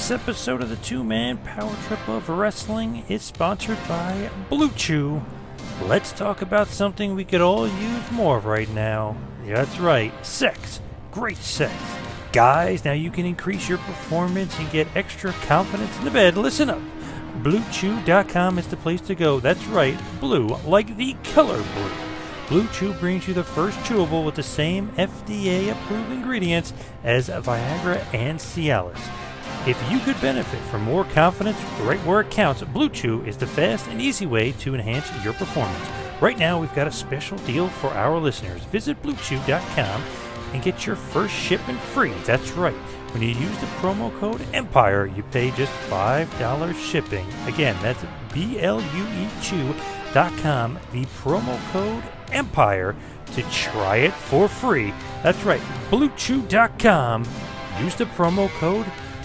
This episode of the Two Man Power Trip of Wrestling is sponsored by Blue Chew. Let's talk about something we could all use more of right now. That's right, sex. Great sex. Guys, now you can increase your performance and get extra confidence in the bed. Listen up. BlueChew.com is the place to go. That's right, blue, like the color blue. Blue Chew brings you the first chewable with the same FDA approved ingredients as Viagra and Cialis. If you could benefit from more confidence right where it counts, Blue Chew is the fast and easy way to enhance your performance. Right now, we've got a special deal for our listeners. Visit BlueChew.com and get your first shipment free. That's right. When you use the promo code EMPIRE, you pay just $5 shipping. Again, that's B L U E Chew.com, the promo code EMPIRE to try it for free. That's right, BlueChew.com. Use the promo code EMPIRE.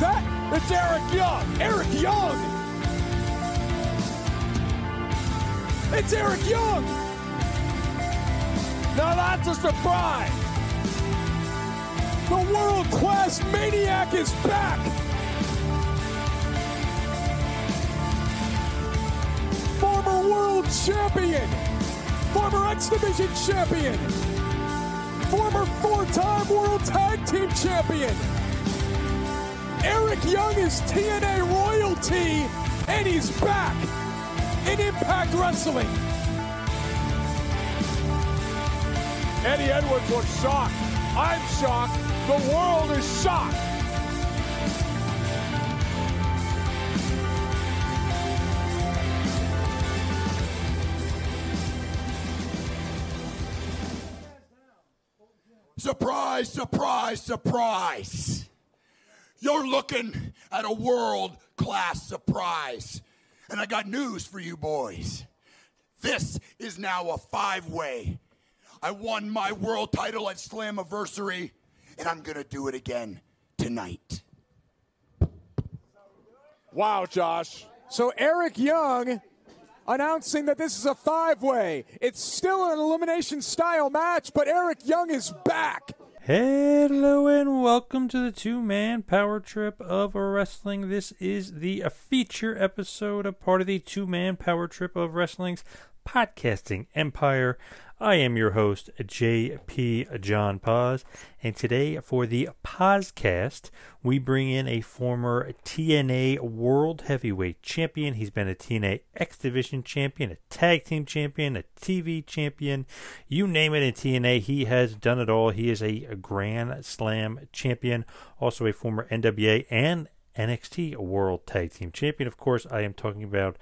that? It's Eric Young! Eric Young! It's Eric Young! Now that's a surprise! The world class maniac is back! Former world champion! Former X Division champion! Former four time world tag team champion! Eric Young is TNA royalty, and he's back in Impact Wrestling! Eddie Edwards looks shocked. I'm shocked. The world is shocked. Surprise, surprise, surprise. You're looking at a world class surprise. And I got news for you boys. This is now a five way. I won my world title at Slammiversary, and I'm going to do it again tonight. Wow, Josh. So Eric Young announcing that this is a five way. It's still an elimination style match, but Eric Young is back. Hello and welcome to the two man power trip of wrestling. This is the a feature episode, a part of the two man power trip of wrestling's podcasting empire. I am your host, JP John Paz, and today for the Pozcast, we bring in a former TNA World Heavyweight Champion. He's been a TNA X Division Champion, a Tag Team Champion, a TV Champion, you name it in TNA, he has done it all. He is a Grand Slam Champion, also a former NWA and NXT World Tag Team Champion. Of course, I am talking about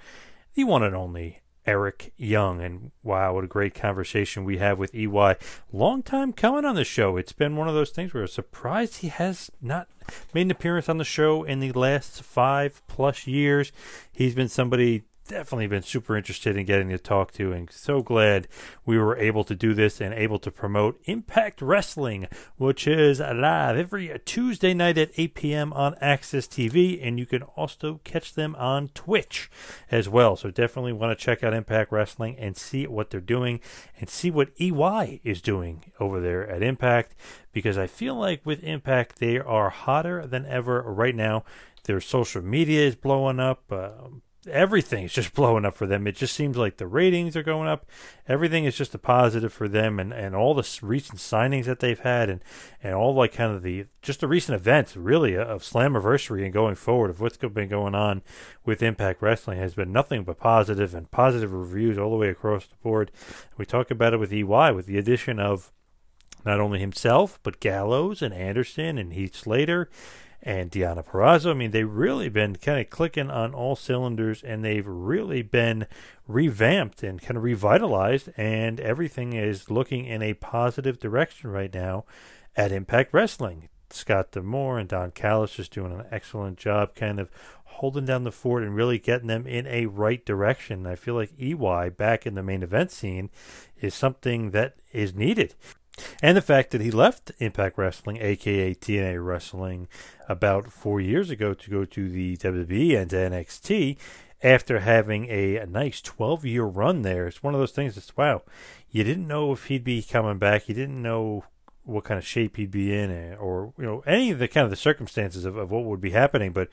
the one and only Eric Young. And wow, what a great conversation we have with EY. Long time coming on the show. It's been one of those things where I'm surprised he has not made an appearance on the show in the last five plus years. He's been somebody definitely been super interested in getting to talk to and so glad we were able to do this and able to promote Impact Wrestling, which is live every Tuesday night at 8 p.m. on AXS TV, and you can also catch them on Twitch as well. So definitely want to check out Impact Wrestling and see what they're doing and see what EY is doing over there at Impact because I feel like with Impact they are hotter than ever right now. Their social media is blowing up. Uh, everything's just blowing up for them. It just seems like the ratings are going up. Everything is just a positive for them, and, and all the recent signings that they've had, and, and all like kind of the just the recent events really uh, of Slammiversary and going forward of what's been going on with Impact Wrestling has been nothing but positive and positive reviews all the way across the board. We talk about it with EY with the addition of not only himself but Gallows and Anderson and Heath Slater and Deonna Purrazzo. I mean, they've really been kind of clicking on all cylinders, and they've really been revamped and kind of revitalized, and everything is looking in a positive direction right now at Impact Wrestling. Scott D'Amore and Don Callis just doing an excellent job, kind of holding down the fort and really getting them in a right direction. I feel like EY back in the main event scene is something that is needed. And the fact that he left Impact Wrestling, aka TNA Wrestling, about four years ago to go to the WWE and NXT after having a, a nice 12 year run there. It's one of those things that's wow, you didn't know if he'd be coming back, you didn't know what kind of shape he'd be in, or you know any of the kind of the circumstances of, of what would be happening. But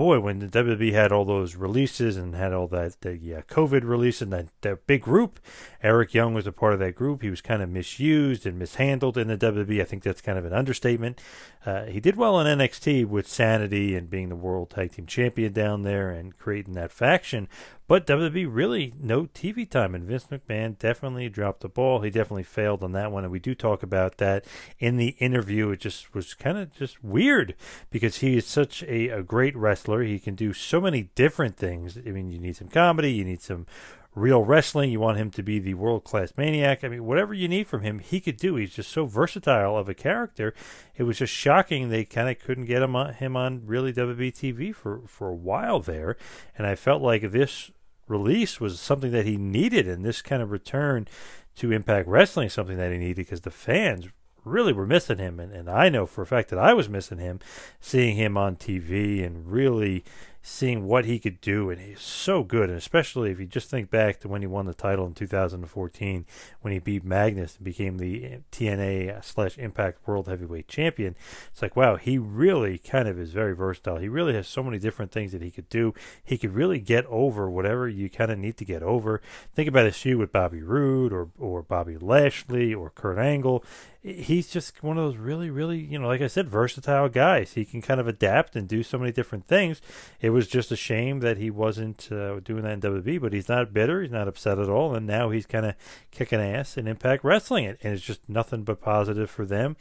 boy, when the WWE had all those releases and had all that the yeah, COVID release and that, that big group, Eric Young was a part of that group. He was kind of misused and mishandled in the WWE. I think that's kind of an understatement. Uh, he did well in NXT with Sanity and being the World Tag Team Champion down there and creating that faction. But WWE really no TV time, and Vince McMahon definitely dropped the ball. He definitely failed on that one, and we do talk about that in the interview. It just was kind of just weird because he is such a, a great wrestler. He can do so many different things. I mean, you need some comedy, you need some real wrestling. You want him to be the world class maniac. I mean, whatever you need from him, he could do. He's just so versatile of a character. It was just shocking they kind of couldn't get him on, him on really WWE TV for for a while there, and I felt like this release was something that he needed, and this kind of return to Impact Wrestling something that he needed because the fans really were missing him, and, and I know for a fact that I was missing him, seeing him on TV and really seeing what he could do, and he's so good. And especially if you just think back to when he won the title in 2014, when he beat Magnus and became the eh, TNA slash Impact World Heavyweight Champion. It's like wow, he really kind of is very versatile. He really has so many different things that he could do. He could really get over whatever you kind of need to get over. Think about his feud with Bobby Roode or or Bobby Lashley or Kurt Angle he's just one of those really, really, you know, like I said, versatile guys. He can kind of adapt and do so many different things. It was just a shame that he wasn't uh, doing that in WWE, but he's not bitter. He's not upset at all. And now he's kind of kicking ass in Impact Wrestling it. And it's just nothing but positive for them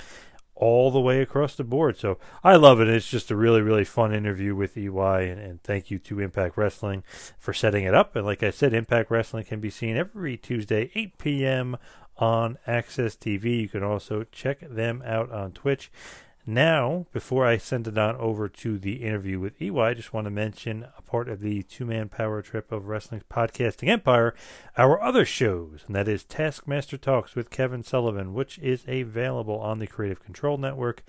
all the way across the board. So I love it. It's just a really, really fun interview with EY, and, and, thank you to Impact Wrestling for setting it up. And like I said, Impact Wrestling can be seen every Tuesday, 8 p.m on AXS TV. You can also check them out on Twitch. Now, before I send it on over to the interview with EY, I just want to mention a part of the two man power trip of Wrestling's podcasting empire, our other shows, and that is Taskmaster Talks with Kevin Sullivan, which is available on the Creative Control Network.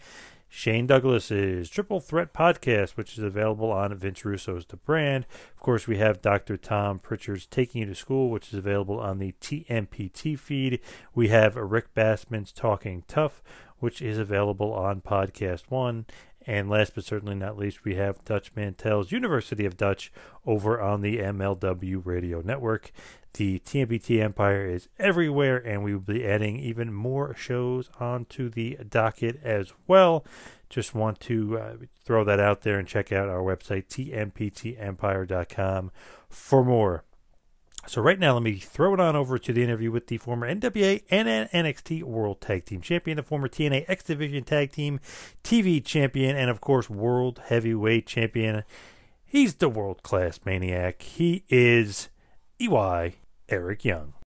Shane Douglas's Triple Threat podcast, which is available on Vince Russo's The Brand. Of course, we have Dr. Tom Pritchard's Taking You to School, which is available on the TMPT feed. We have Rick Bassman's Talking Tough, which is available on Podcast One. And last but certainly not least, we have Dutch Mantell's University of Dutch over on the MLW Radio Network. The TMPT Empire is everywhere, and we will be adding even more shows onto the docket as well. Just want to uh, throw that out there and check out our website, tmptempire.com, for more. So right now, let me throw it on over to the interview with the former NWA and NXT World Tag Team Champion, the former TNA X Division Tag Team TV Champion, and of course World Heavyweight Champion. He's the world class maniac. He is EY Eric Young.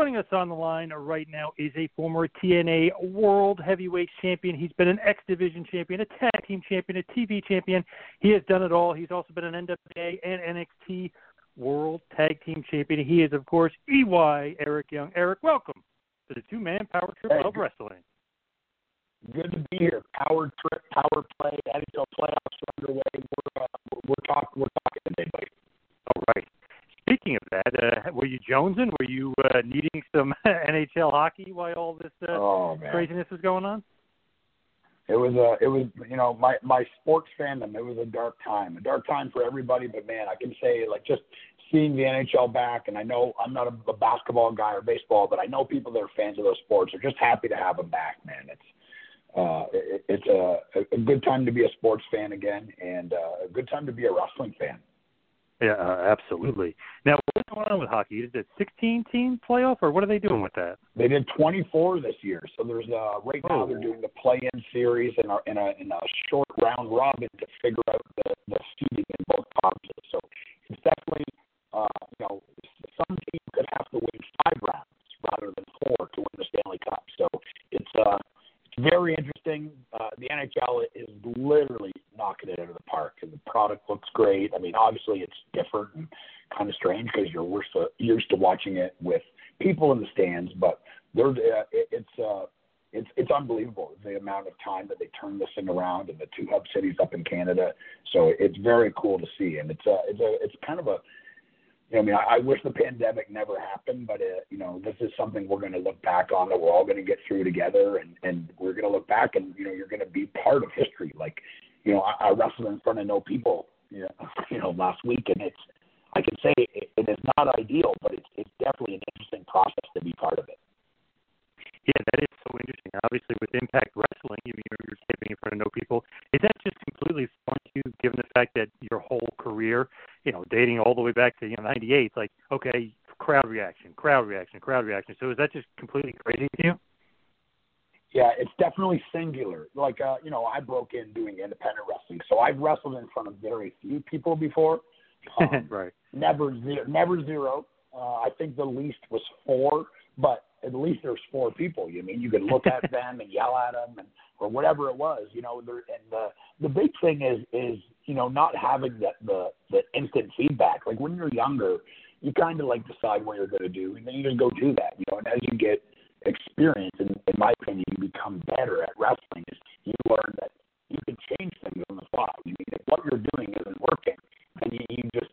Us on the line right now is a former TNA World Heavyweight Champion. He's been an X Division Champion, a Tag Team Champion, a TV Champion. He has done it all. He's also been an NWA and NXT World Tag Team Champion. He is, of course, EY Eric Young. Eric, welcome to the two man power trip hey, of wrestling. Good to be here. Power trip, power play, NHL playoffs are underway. We're uh, we're, talking we're talking today, buddy. All right. Speaking of that, uh, were you jonesing? Were you uh, needing some NHL hockey while all this uh, oh, craziness was going on? It was a, uh, it was you know my my sports fandom. It was a dark time, a dark time for everybody. But man, I can say like just seeing the NHL back, and I know I'm not a, a basketball guy or baseball, but I know people that are fans of those sports are just happy to have them back. Man, it's uh, it, it's a, a good time to be a sports fan again, and uh, a good time to be a wrestling fan. Yeah, uh, absolutely. Now, what's going on with hockey? Is it 16 team playoff, or what are they doing with that? They did 24 this year. So there's uh, right now oh. they're doing the play-in series in a, in a in a short round robin to figure out the the seeding in both conferences. So it's definitely uh, you know some team could have to win five rounds rather than four to win the Stanley Cup. So it's uh it's very interesting. Uh, the NHL is literally knocking it out of the park, and the product looks great. I mean, obviously it's different and kind of strange because you're used to, used to watching it with people in the stands, but there's uh, it, it's uh, it's it's unbelievable the amount of time that they turn this thing around in the two hub cities up in Canada. So it's very cool to see, and it's a it's a it's kind of a you know, I mean, I, I wish the pandemic never happened, but uh, you know, this is something we're going to look back on that we're all going to get through together, and and we're going to look back, and you know, you're going to be part of history. Like, you know, I, I wrestled in front of no people, you know, you know, last week, and it's, I can say it, it is not ideal, but it's it's definitely an interesting process to be part of it. Yeah, that is so interesting. Obviously, with Impact Wrestling, you know, you're stepping in front of no people. Is that just completely fun to you, given the fact that your whole career, you know, dating all the way back to you know '98, like okay, crowd reaction, crowd reaction, crowd reaction. So is that just completely crazy to you? Yeah, it's definitely singular. Like, uh, you know, I broke in doing independent wrestling, so I've wrestled in front of very few people before. Um, right. Never zero. Never zero. Uh, I think the least was four, but at least there's four people. You mean you could look at them and yell at them and or whatever it was. You know, there, and the the big thing is is you know not having that the the instant feedback. Like when you're younger, you kind of like decide what you're going to do, and then you just go do that. You know, and as you get experience, and in my opinion, you become better at wrestling. Is you learn that you can change things on the fly. You mean if what you're doing isn't working, then you, you just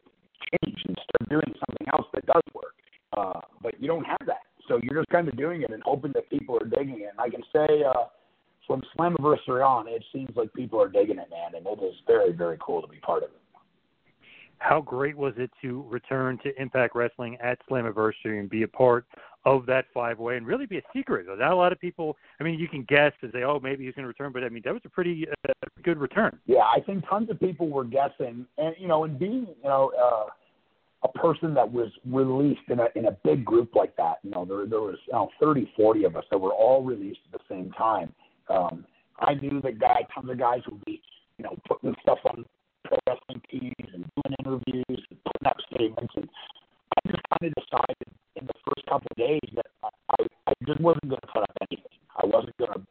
change and start doing something else that does work. Uh, but you don't have that so you're just kind of doing it and hoping that people are digging it. And I can say uh, from Slammiversary on, it seems like people are digging it, man, and it is very, very cool to be part of it. How great was it to return to Impact Wrestling at Slammiversary and be a part of that five way and really be a secret? Not a lot of people. I mean, you can guess and say, "Oh, maybe he's going to return," but I mean, that was a pretty uh, good return. Yeah, I think tons of people were guessing, and you know, and being you know uh, a person that was released in a in a big group like that, you know, there there was you know, 30, 40 of us that were all released at the same time. Um, I knew that guy, tons of guys would be, you know, putting stuff on pro wrestling tees and doing interviews and putting up statements. And I just kind of decided in the first couple of days that I, I just wasn't going to put up anything. I wasn't going to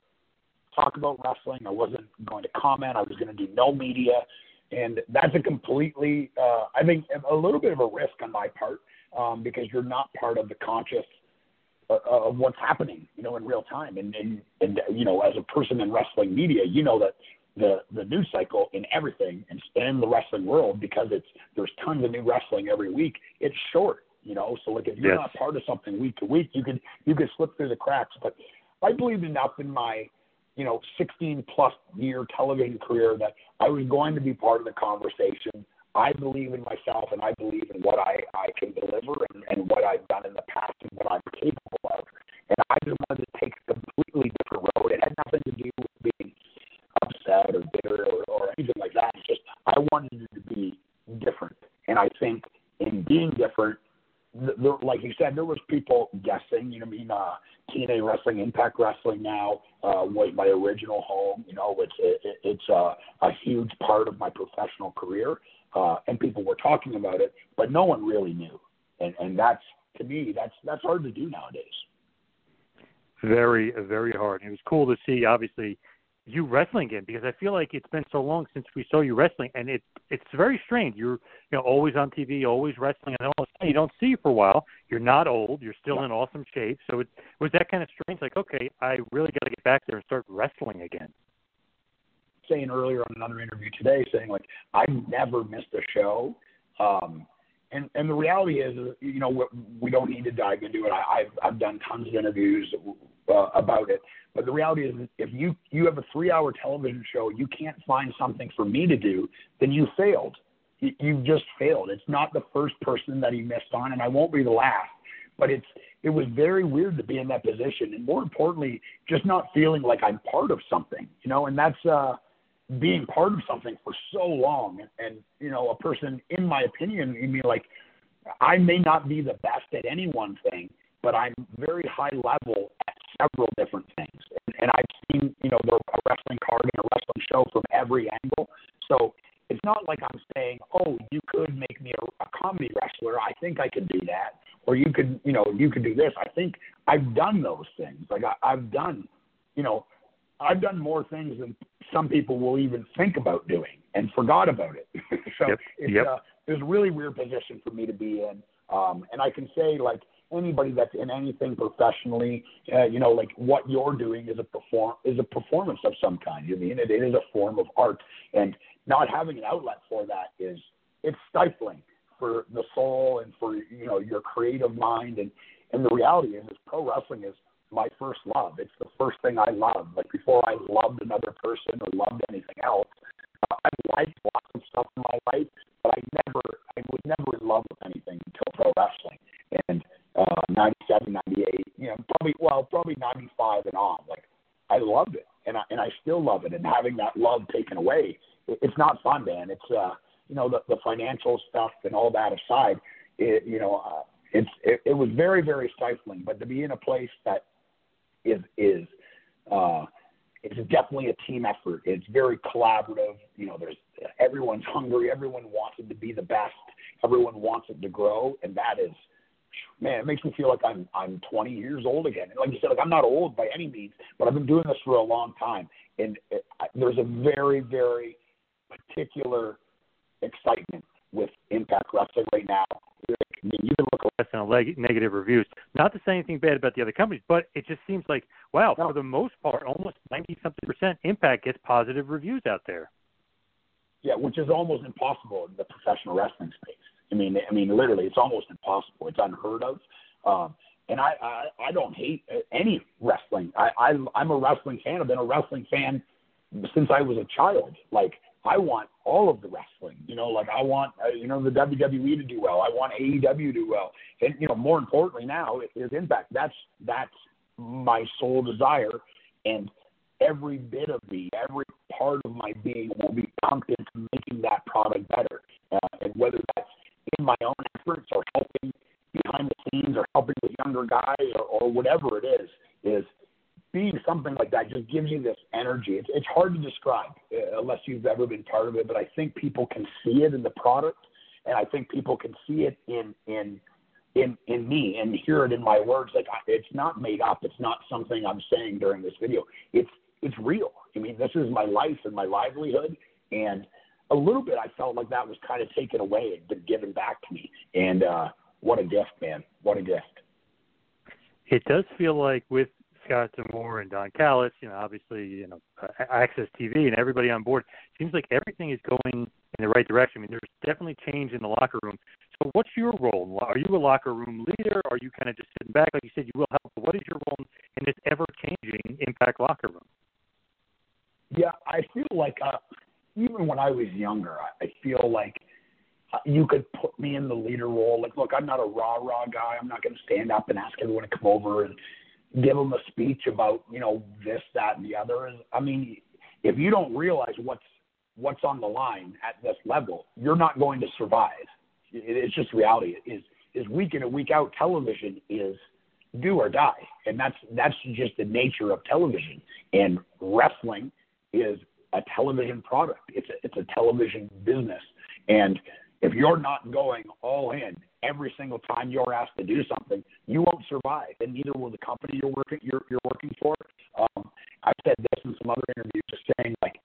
talk about wrestling. I wasn't going to comment. I was going to do no media. And that's a completely, uh, I think, a little bit of a risk on my part um, because you're not part of the conscious uh, of what's happening, you know, in real time. And, and and you know, as a person in wrestling media, you know that the the news cycle in everything and in the wrestling world because it's there's tons of new wrestling every week. It's short, you know. So like if you're Yes. not part of something week to week, you could you could slip through the cracks. But I believed enough in my you know 16 plus year television career that I was going to be part of the conversation. I believe in myself and I believe in what I, I can deliver and, and what I've done in the past and what I'm capable of. And I just wanted to take a completely different road. It had nothing to do with being upset or bitter or, or anything like that. It's just I wanted it to be different. And I think in being different, th- there, like you said, there was people guessing. You know, I mean, uh, TNA Wrestling, Impact Wrestling now uh, was my original home. You know, it's it, it- it's uh, a huge part of my professional career, uh, and people were talking about it, but no one really knew. And and that's to me, that's that's hard to do nowadays. Very, very hard. It was cool to see, obviously, you wrestling again because I feel like it's been so long since we saw you wrestling, and it it's very strange. You're you know always on TV, always wrestling, and all of a sudden you don't see you for a while. You're not old. You're still in awesome shape. So it was that kind of strange. Like, okay, I really got to get back there and start wrestling again. saying earlier on another interview today, saying like I've never missed a show, um, and and the reality is, you know, we, don't need to dive into it. I, I've I've done tons of interviews uh, about it, but the reality is, if you you have a three-hour television show, you can't find something for me to do, then you failed. You, you've just failed. It's not the first person that he missed on, and I won't be the last. But it's it was very weird to be in that position, and more importantly, just not feeling like I'm part of something, you know. And that's uh, being part of something for so long and, and you know a person in my opinion I mean like I may not be the best at any one thing but I'm very high level several different things. And, and I've seen you know the a wrestling card and a wrestling show from every angle. So it's not like I'm saying oh you could make me a, a comedy wrestler. I think I could do that. Or you could you know you could do this. I think I've done those things. Like I, I've done you know I've done more things than some people will even think about doing and forgot about it. so Yep, it's yep. uh, it's a really weird position for me to be in. Um, and I can say like anybody that's in anything professionally, uh, you know, like what you're doing is a perform is a performance of some kind. You mean it, it is a form of art, and not having an outlet for that is it's stifling for the soul and for you know your creative mind. And and the reality is, is pro wrestling is my first love. It's the first thing I love. Like before I loved another person or loved anything else, uh, I liked lots of stuff in my life, but I never, I was never in love with anything until pro wrestling. And uh, 97, 98, you know, probably, well, probably 95 and on. Like I loved it, and I and I still love it. And having that love taken away, it, it's not fun, man. It's uh, you know, the the financial stuff and all that aside, it, you know, uh, it's it, it was very very stifling. But to be in a place that is is uh, it's definitely a team effort. It's very collaborative. You know, there's everyone's hungry. Everyone wants it to be the best. Everyone wants it to grow, and that is, man, it makes me feel like I'm I'm 20 years old again. And like you said, like I'm not old by any means, but I've been doing this for a long time, and it, I, there's a very very particular excitement with Impact Wrestling right now. Like, I mean, you can look at less than a leg- negative reviews. Not to say anything bad about the other companies, but it just seems like wow, for the most part, almost ninety something percent Impact gets positive reviews out there. Yeah, which is almost impossible in the professional wrestling space. I mean, I mean, literally, it's almost impossible. It's unheard of. Um, and I, I I don't hate any wrestling. I, I I'm a wrestling fan. I've been a wrestling fan since I was a child. Like I want all of the wrestling. You know, like I want uh, you know the WWE to do well. I want AEW to do well, and you know more importantly now is Impact. That's that's my sole desire, and every bit of me, every part of my being will be pumped into making that product better. Uh, and whether that's in my own efforts or helping behind the scenes or helping with younger guys or, or whatever it is, is being something like that just gives you this energy. It's, it's hard to describe uh, unless you've ever been part of it, but I think people can see it in the product, and I think people can see it in in in in me and hear it in my words. Like I, it's not made up. It's not something I'm saying during this video. It's it's real. I mean, this is my life and my livelihood, and a little bit I felt like that was kind of taken away and been given back to me. And uh, what a gift, man! What a gift. It does feel like with Scott D'Amore and Don Callis, you know, obviously, you know, uh, AXS TV and everybody on board, seems like everything is going in the right direction. I mean, there's definitely change in the locker room. So, what's your role? Are you a locker room leader? Are you kind of just sitting back, like you said, you will help? But what is your role in this ever-changing Impact locker room? Yeah, I feel like uh, even when I was younger, I feel like uh, you could put me in the leader role. Like, look, I'm not a rah rah guy. I'm not going to stand up and ask everyone to come over and give them a speech about you know this, that, and the other. I mean, if you don't realize what's what's on the line at this level, you're not going to survive. It's just reality. Is is week in and week out television is do or die, and that's that's just the nature of television. And wrestling is a television product. It's a, it's a television business, and if you're not going all in every single time you're asked to do something, you won't survive, and neither will the company you're working you're, you're working for. Um, I've said this in some other interviews, just saying like,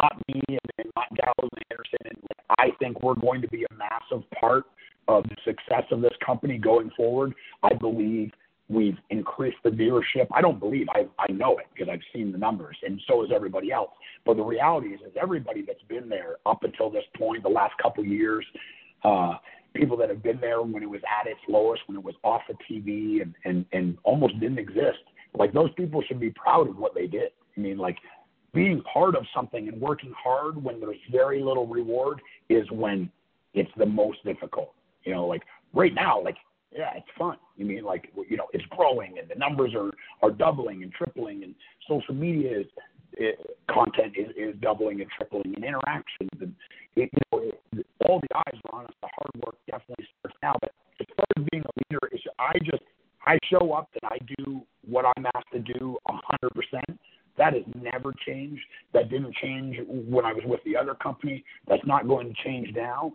not me and, and not Gallows and Anderson, and like, I think we're going to be a massive part of the success of this company going forward. I believe we've increased the viewership. I don't believe I I know it because I've seen the numbers, and so has everybody else. But the reality is, is everybody that's been there up until this point, the last couple of years, uh, people that have been there when it was at its lowest, when it was off the TV and and and almost didn't exist. Like those people should be proud of what they did. I mean, like being part of something and working hard when there's very little reward is when it's the most difficult. You know, like right now, like yeah, it's fun. You mean like you know it's growing and the numbers are are doubling and tripling and social media is it, content is, is doubling and tripling and interactions and it, you know it, all the eyes are on us. The hard work definitely starts now. But as far as being a leader, is I just I show up and I do what I'm asked to do a hundred percent. That has never changed. That didn't change when I was with the other company. That's not going to change now.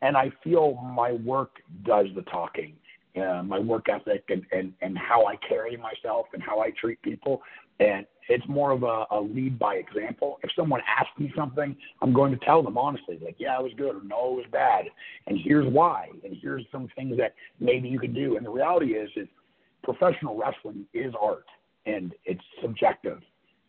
And I feel my work does the talking uh, my work ethic and, and, and how I carry myself and how I treat people. And it's more of a, a lead by example. If someone asks me something, I'm going to tell them honestly, like, yeah, it was good or no, it was bad. And here's why. And here's some things that maybe you could do. And the reality is, is professional wrestling is art and it's subjective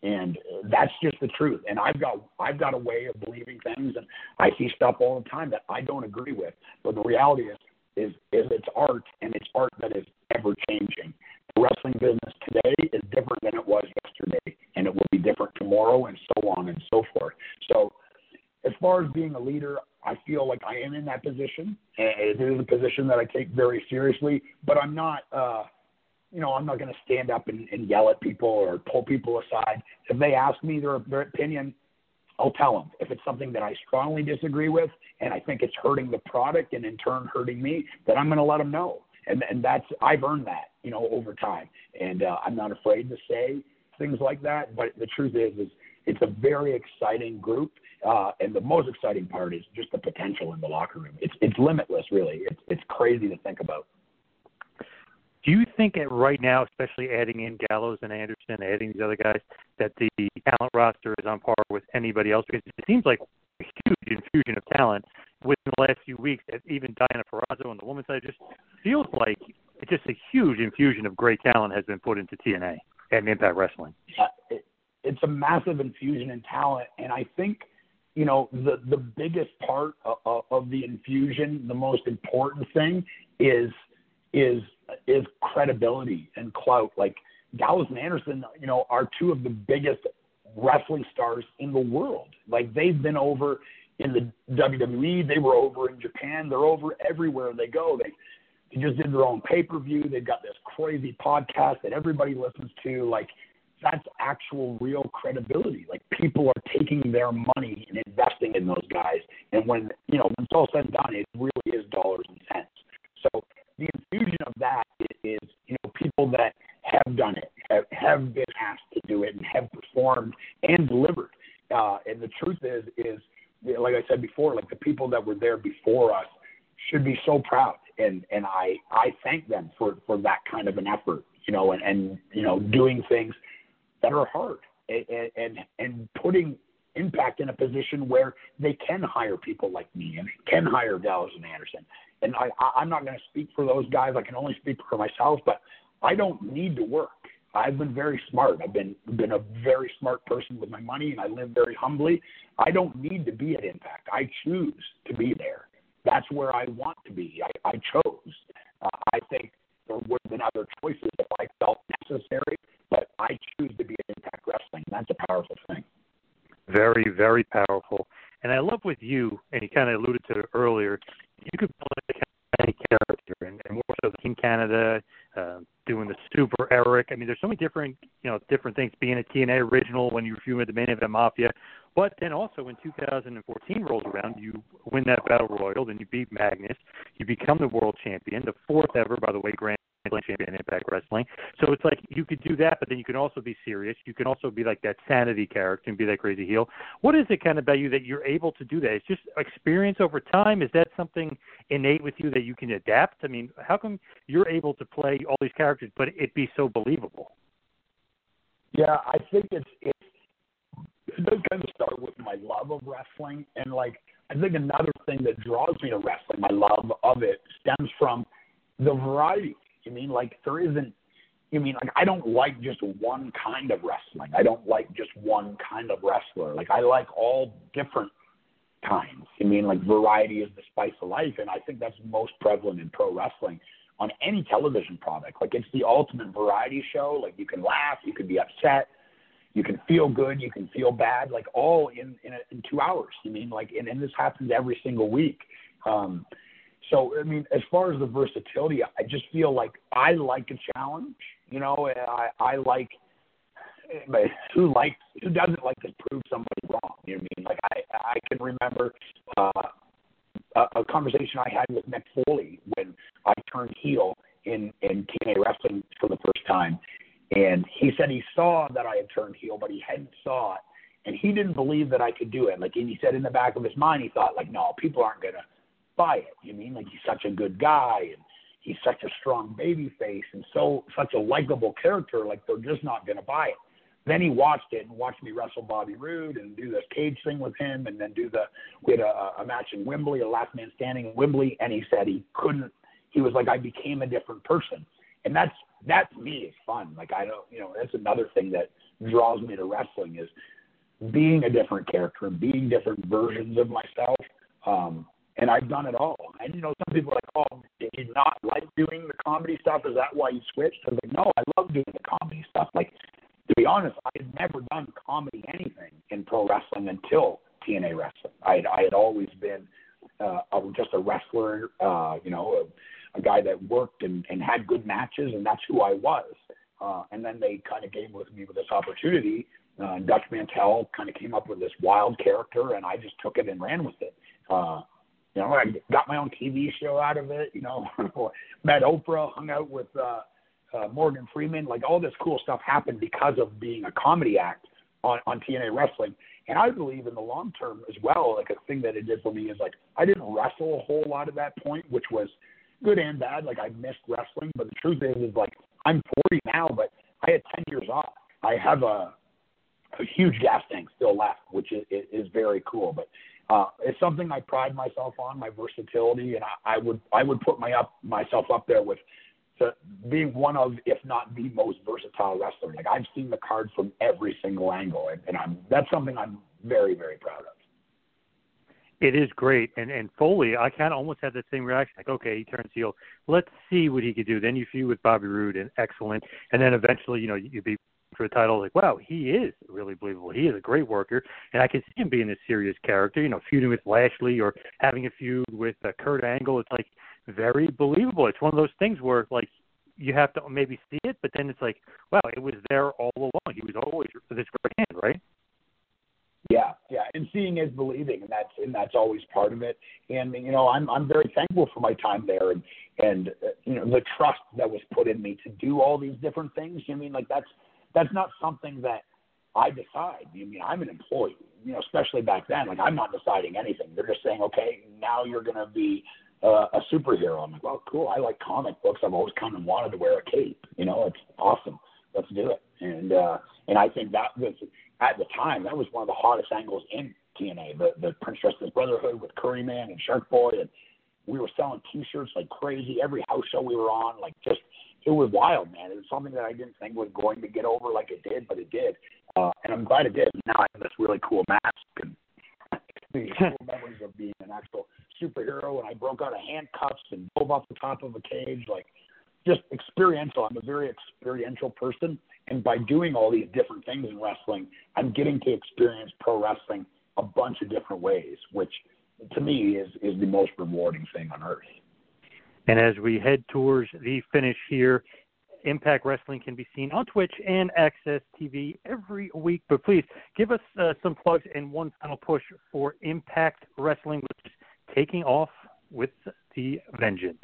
and that's just the truth and i've got i've got a way of believing things and i see stuff all the time that i don't agree with but the reality is is is its art and it's art that is ever changing. The wrestling business today is different than it was yesterday, and it will be different tomorrow, and so on and so forth. So, as far as being a leader, I feel like I am in that position. And it is a position that I take very seriously, but I'm not. uh you know, I'm not going to stand up and, and yell at people or pull people aside. If they ask me their, their opinion, I'll tell them. If it's something that I strongly disagree with and I think it's hurting the product and in turn hurting me, then I'm going to let them know. And and that's I've earned that, you know, over time. And uh, I'm not afraid to say things like that. But the truth is, is it's a very exciting group. Uh, and the most exciting part is just the potential in the locker room. It's it's limitless, really. It's it's crazy to think about. Do you think at right now, especially adding in Gallows and Anderson, adding these other guys, that the talent roster is on par with anybody else? Because it seems like a huge infusion of talent within the last few weeks. Even Deonna Purrazzo on the women's side just feels like it's just a huge infusion of great talent has been put into TNA and Impact Wrestling. Uh, yeah, it's a massive infusion in talent, and I think you know the the biggest part of, of the infusion, the most important thing is is is credibility and clout. Like Gallows and Anderson, you know, are two of the biggest wrestling stars in the world. Like they've been over in the WWE, they were over in Japan, they're over everywhere they go. They they just did their own pay per view. They've got this crazy podcast that everybody listens to. Like that's actual real credibility. Like people are taking their money and investing in those guys. And when you know when it's all said and done, it really is dollars and cents. So the infusion of that is, you know people that have done it, have, have been asked to do it, and have performed and delivered. Uh, and the truth is, is like I said before, like the people that were there before us should be so proud, and and I I thank them for for that kind of an effort, you know, and and you know doing things that are hard and and, and putting impact in a position where they can hire people like me and can hire Gallows and Anderson. And I, I'm not going to speak for those guys. I can only speak for myself, but I don't need to work. I've been very smart. I've been been a very smart person with my money, and I live very humbly. I don't need to be at Impact. I choose to be there. That's where I want to be. I, I chose. Uh, I think there would have been other choices if I felt necessary, but I choose to be at Impact Wrestling. That's a powerful thing. Very, very powerful. And I love with you, and you kind of alluded to it earlier, you could play any character, and, and more so Team Canada, uh, doing the Super Eric. I mean, there's so many different, you know, different things. Being a TNA original when you were with the main event Mafia, but then also when 2014 rolls around, you win that battle royal, then you beat Magnus, you become the world champion, the fourth ever, by the way, Grand champion in Impact Wrestling. So it's like you could do that, but then you can also be serious. You can also be like that sanity character and be that crazy heel. What is it kind of about you that you're able to do that? It's just experience over time. Is that something innate with you that you can adapt? I mean, how come you're able to play all these characters, but it be so believable? Yeah, I think it's it's it does kind of start with my love of wrestling, and like I think another thing that draws me to wrestling, my love of it, stems from the variety. You mean like there isn't you mean like I don't like just one kind of wrestling. I don't like just one kind of wrestler. Like I like all different kinds. You mean like variety is the spice of life and I think that's most prevalent in pro wrestling on any television product. Like it's the ultimate variety show. Like you can laugh, you can be upset, you can feel good, you can feel bad, like all in in, a, in two hours. You mean like and, and this happens every single week. Um, so I mean, as far as the versatility, I just feel like I like a challenge. You know, I I like. But who likes who doesn't like to prove somebody wrong? You know what I mean? Like I I can remember uh, a, a conversation I had with Mick Foley when I turned heel in in TNA wrestling for the first time, and he said he saw that I had turned heel, but he hadn't saw it, and he didn't believe that I could do it. Like, and he said in the back of his mind, he thought like, no, people aren't gonna buy it. You mean like he's such a good guy and he's such a strong baby face and so such a likable character, like they're just not gonna buy it. Then he watched it and watched me wrestle Bobby Roode and do this cage thing with him, and then do the we had a, a match in Wembley, a last man standing in Wembley, and he said he couldn't. He was like, I became a different person, and that's that to me is fun. Like I don't, you know, that's another thing that draws me to wrestling is being a different character and being different versions of myself. Um, and I've done it all. And you know, some people are like, "Oh, did you not like doing the comedy stuff? Is that why you switched?" I was like, "No, I love doing the comedy stuff." Like, to be honest, I had never done comedy anything in pro wrestling until TNA wrestling. I had, I had always been uh, just a wrestler, uh, you know, a, a guy that worked and, and had good matches, and that's who I was. Uh, and then they kind of came with me with this opportunity. Uh, Dutch Mantell kind of came up with this wild character, and I just took it and ran with it. Uh, you know, I got my own TV show out of it. You know, met Oprah, hung out with uh, uh, Morgan Freeman. Like all this cool stuff happened because of being a comedy act on on TNA Wrestling. And I believe in the long term as well. Like a thing that it did for me is like I didn't wrestle a whole lot at that point, which was good and bad. Like I missed wrestling, but the truth is, is like I'm 40 now, but I had 10 years off. I have a a huge gas tank still left, which is, is very cool. But uh, it's something I pride myself on, my versatility, and I, I would I would put my up myself up there with the, being one of, if not the most versatile wrestler. Like I've seen the card from every single angle, and, and I'm that's something I'm very very proud of. It is great, and and Foley, I kind of almost had the same reaction. Like, okay, he turns heel. Let's see what he could do. Then you feud with Bobby Roode, and excellent. And then eventually, you know, you be for a title. Like, wow, he is really believable. He is a great worker, and I can see him being a serious character. You know, feuding with Lashley or having a feud with uh, Kurt Angle. It's like very believable. It's one of those things where like you have to maybe see it, but then it's like, wow, it was there all along. He was always this great hand, right? Yeah, yeah, and seeing is believing, and that's and that's always part of it. And you know, I'm I'm very thankful for my time there, and and uh, you know the trust that was put in me to do all these different things. I mean, like that's that's not something that I decide. I mean, I'm an employee, you know, especially back then. Like, I'm not deciding anything. They're just saying, okay, now you're going to be uh, a superhero. I'm like, well, cool. I like comic books. I've always kind of wanted to wear a cape. You know, it's awesome. Let's do it. And uh, and I think that was at the time that was one of the hottest angles in TNA. The the Prince Justice Brotherhood with Curry Man and Shark Boy, and we were selling T-shirts like crazy. Every house show we were on, like just it was wild, man. It was something that I didn't think was going to get over like it did, but it did. Uh, and I'm glad it did. Now I have this really cool mask and these cool memories of being an actual superhero. And I broke out of handcuffs and dove off the top of a cage, like just experiential. I'm a very experiential person, and by doing all these different things in wrestling, I'm getting to experience pro wrestling a bunch of different ways, which to me is is the most rewarding thing on earth. And as we head towards the finish here, Impact Wrestling can be seen on Twitch and AXS TV every week. But please give us uh, some plugs and one final push for Impact Wrestling, which is taking off with the vengeance.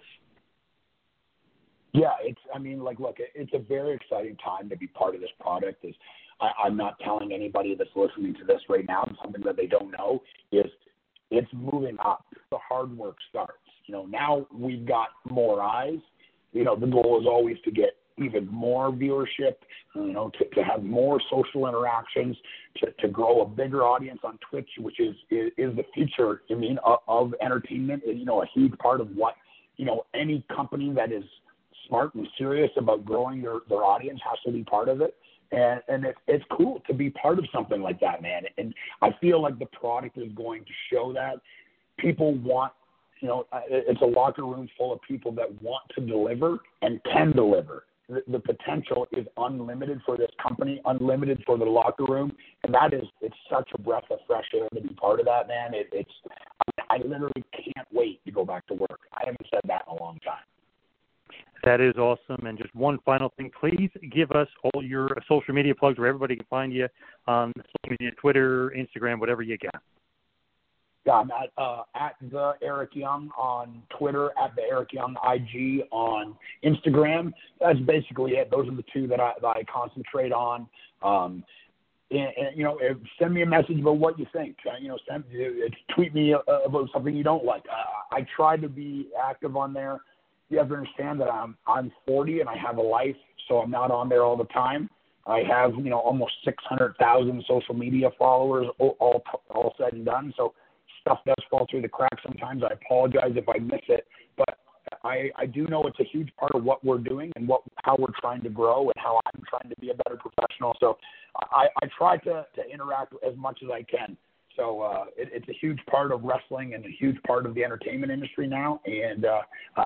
Yeah, it's. I mean, like, look, it's a very exciting time to be part of this product. Is I, I'm not telling anybody that's listening to this right now something that they don't know is it's moving up. The hard work starts. You know, now we've got more eyes. You know, the goal is always to get even more viewership, you know, to, to have more social interactions, to, to grow a bigger audience on Twitch, which is, is, is the future, I mean, of, of entertainment, and, you know, a huge part of what, you know, any company that is smart and serious about growing their, their audience has to be part of it. And, and it, it's cool to be part of something like that, man. And I feel like the product is going to show that people want you know, it's a locker room full of people that want to deliver and can deliver. The, the potential is unlimited for this company, unlimited for the locker room, and that is it's such a breath of fresh air to be part of that, man. It, it's I literally can't wait to go back to work. I haven't said that in a long time. That is awesome. And just one final thing, please give us all your social media plugs where everybody can find you on social media, Twitter, Instagram, whatever you got. Yeah, I'm at uh, at the Eric Young on Twitter, at the Eric Young IG on Instagram. That's basically it. Those are the two that I that I concentrate on. Um, and, and you know, send me a message about what you think. Uh, you know, send uh, tweet me uh, about something you don't like. Uh, I try to be active on there. You have to understand that I'm I'm 40 and I have a life, so I'm not on there all the time. I have you know almost 600,000 social media followers, all, all all said and done. So stuff does fall through the cracks sometimes. I apologize if I miss it, but I, I do know it's a huge part of what we're doing and what how we're trying to grow and how I'm trying to be a better professional. So I, I try to, to interact as much as I can. So uh, it, it's a huge part of wrestling and a huge part of the entertainment industry now. And uh,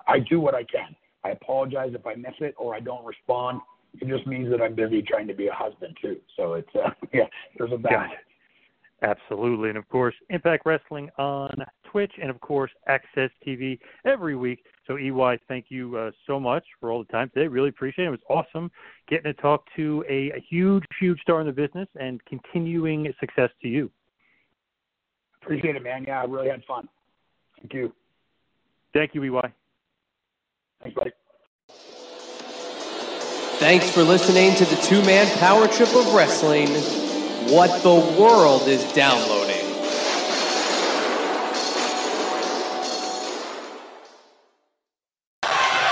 I do what I can. I apologize if I miss it or I don't respond. It just means that I'm busy trying to be a husband too. So it's uh, yeah, there's a balance. Absolutely. And of course, Impact Wrestling on Twitch and of course, AXS TV every week. So, EY, thank you uh, so much for all the time today. Really appreciate it. It was awesome getting to talk to a, a huge, huge star in the business and continuing success to you. Appreciate it, man. Yeah, I really had fun. Thank you. Thank you, EY. Thanks, buddy. Thanks for listening to the two man power trip of wrestling what the world is downloading.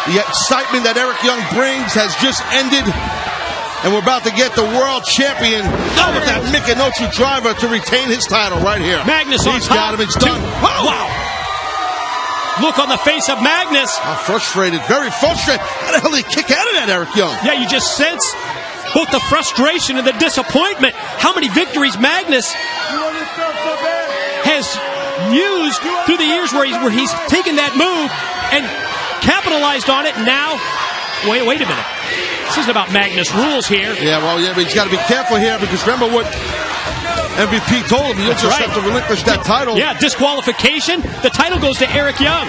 The excitement that Eric Young brings has just ended. And we're about to get the world champion oh, with that Michinoku driver to retain his title right here. Magnus He's got him. It's done. Oh. Wow. Look on the face of Magnus. How frustrated. Very frustrated. How the hell did he kick out of that, Eric Young? Yeah, you just sense both the frustration and the disappointment. How many victories Magnus has used through the years where he's, where he's taken that move and capitalized on it. Now, wait, wait a minute. This isn't about Magnus rules here. Yeah, well, yeah, but he's got to be careful here because remember what MVP told him. You'll That's just right. have to relinquish that title. Yeah, disqualification. The title goes to Eric Young.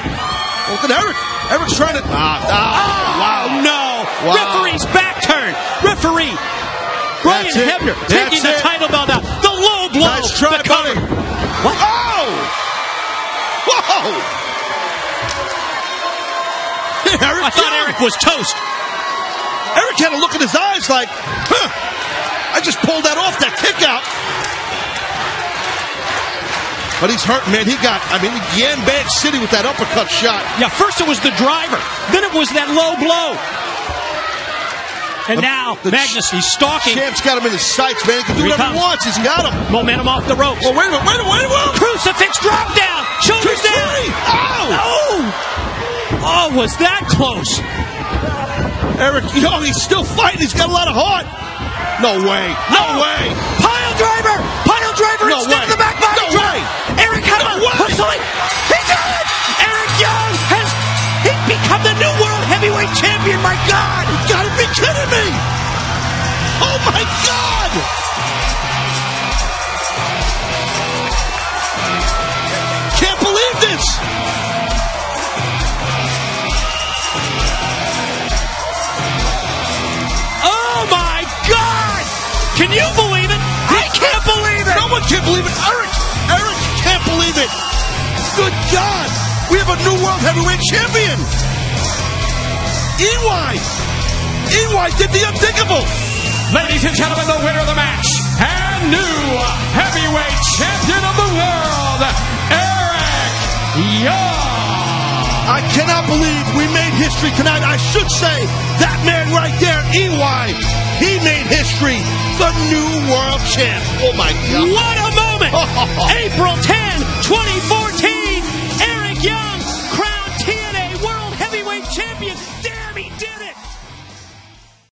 Look at Eric. Eric's trying to. Ah, ah, wow. No. Wow. Referee's back turn. Referee. Brian That's it. Hebner taking the it. title belt out. The low blow. Nice try, the cover. buddy. What? Oh! Whoa! Eric I thought Young. Eric was toast. Eric had a look in his eyes like, huh, I just pulled that off, that kick out. But he's hurt, man. He got, I mean, Yan Bag City with that uppercut shot. Yeah, first it was the driver. Then it was that low blow. And The- now the Magnus, he's stalking. Champ's got him in his sights, man. He can do Here whatever he wants. He's got him. Momentum off the ropes. Well, wait a minute, wait a minute, wait a minute. Crucifix drop down. Shoulders down. Oh! Oh! Oh, was that close? Eric Young, he's still fighting. He's got a lot of heart. No way. No Oh. way. Pile driver! Pile driver No way. God. We have a new world heavyweight champion. EY. EY did the unthinkable. Ladies and gentlemen, the winner of the match and new heavyweight champion of the world, Eric Young. I cannot believe we made history tonight. I should say that man right there, EY, he made history. The new world champ. Oh my God. What a moment! April 10, 2014.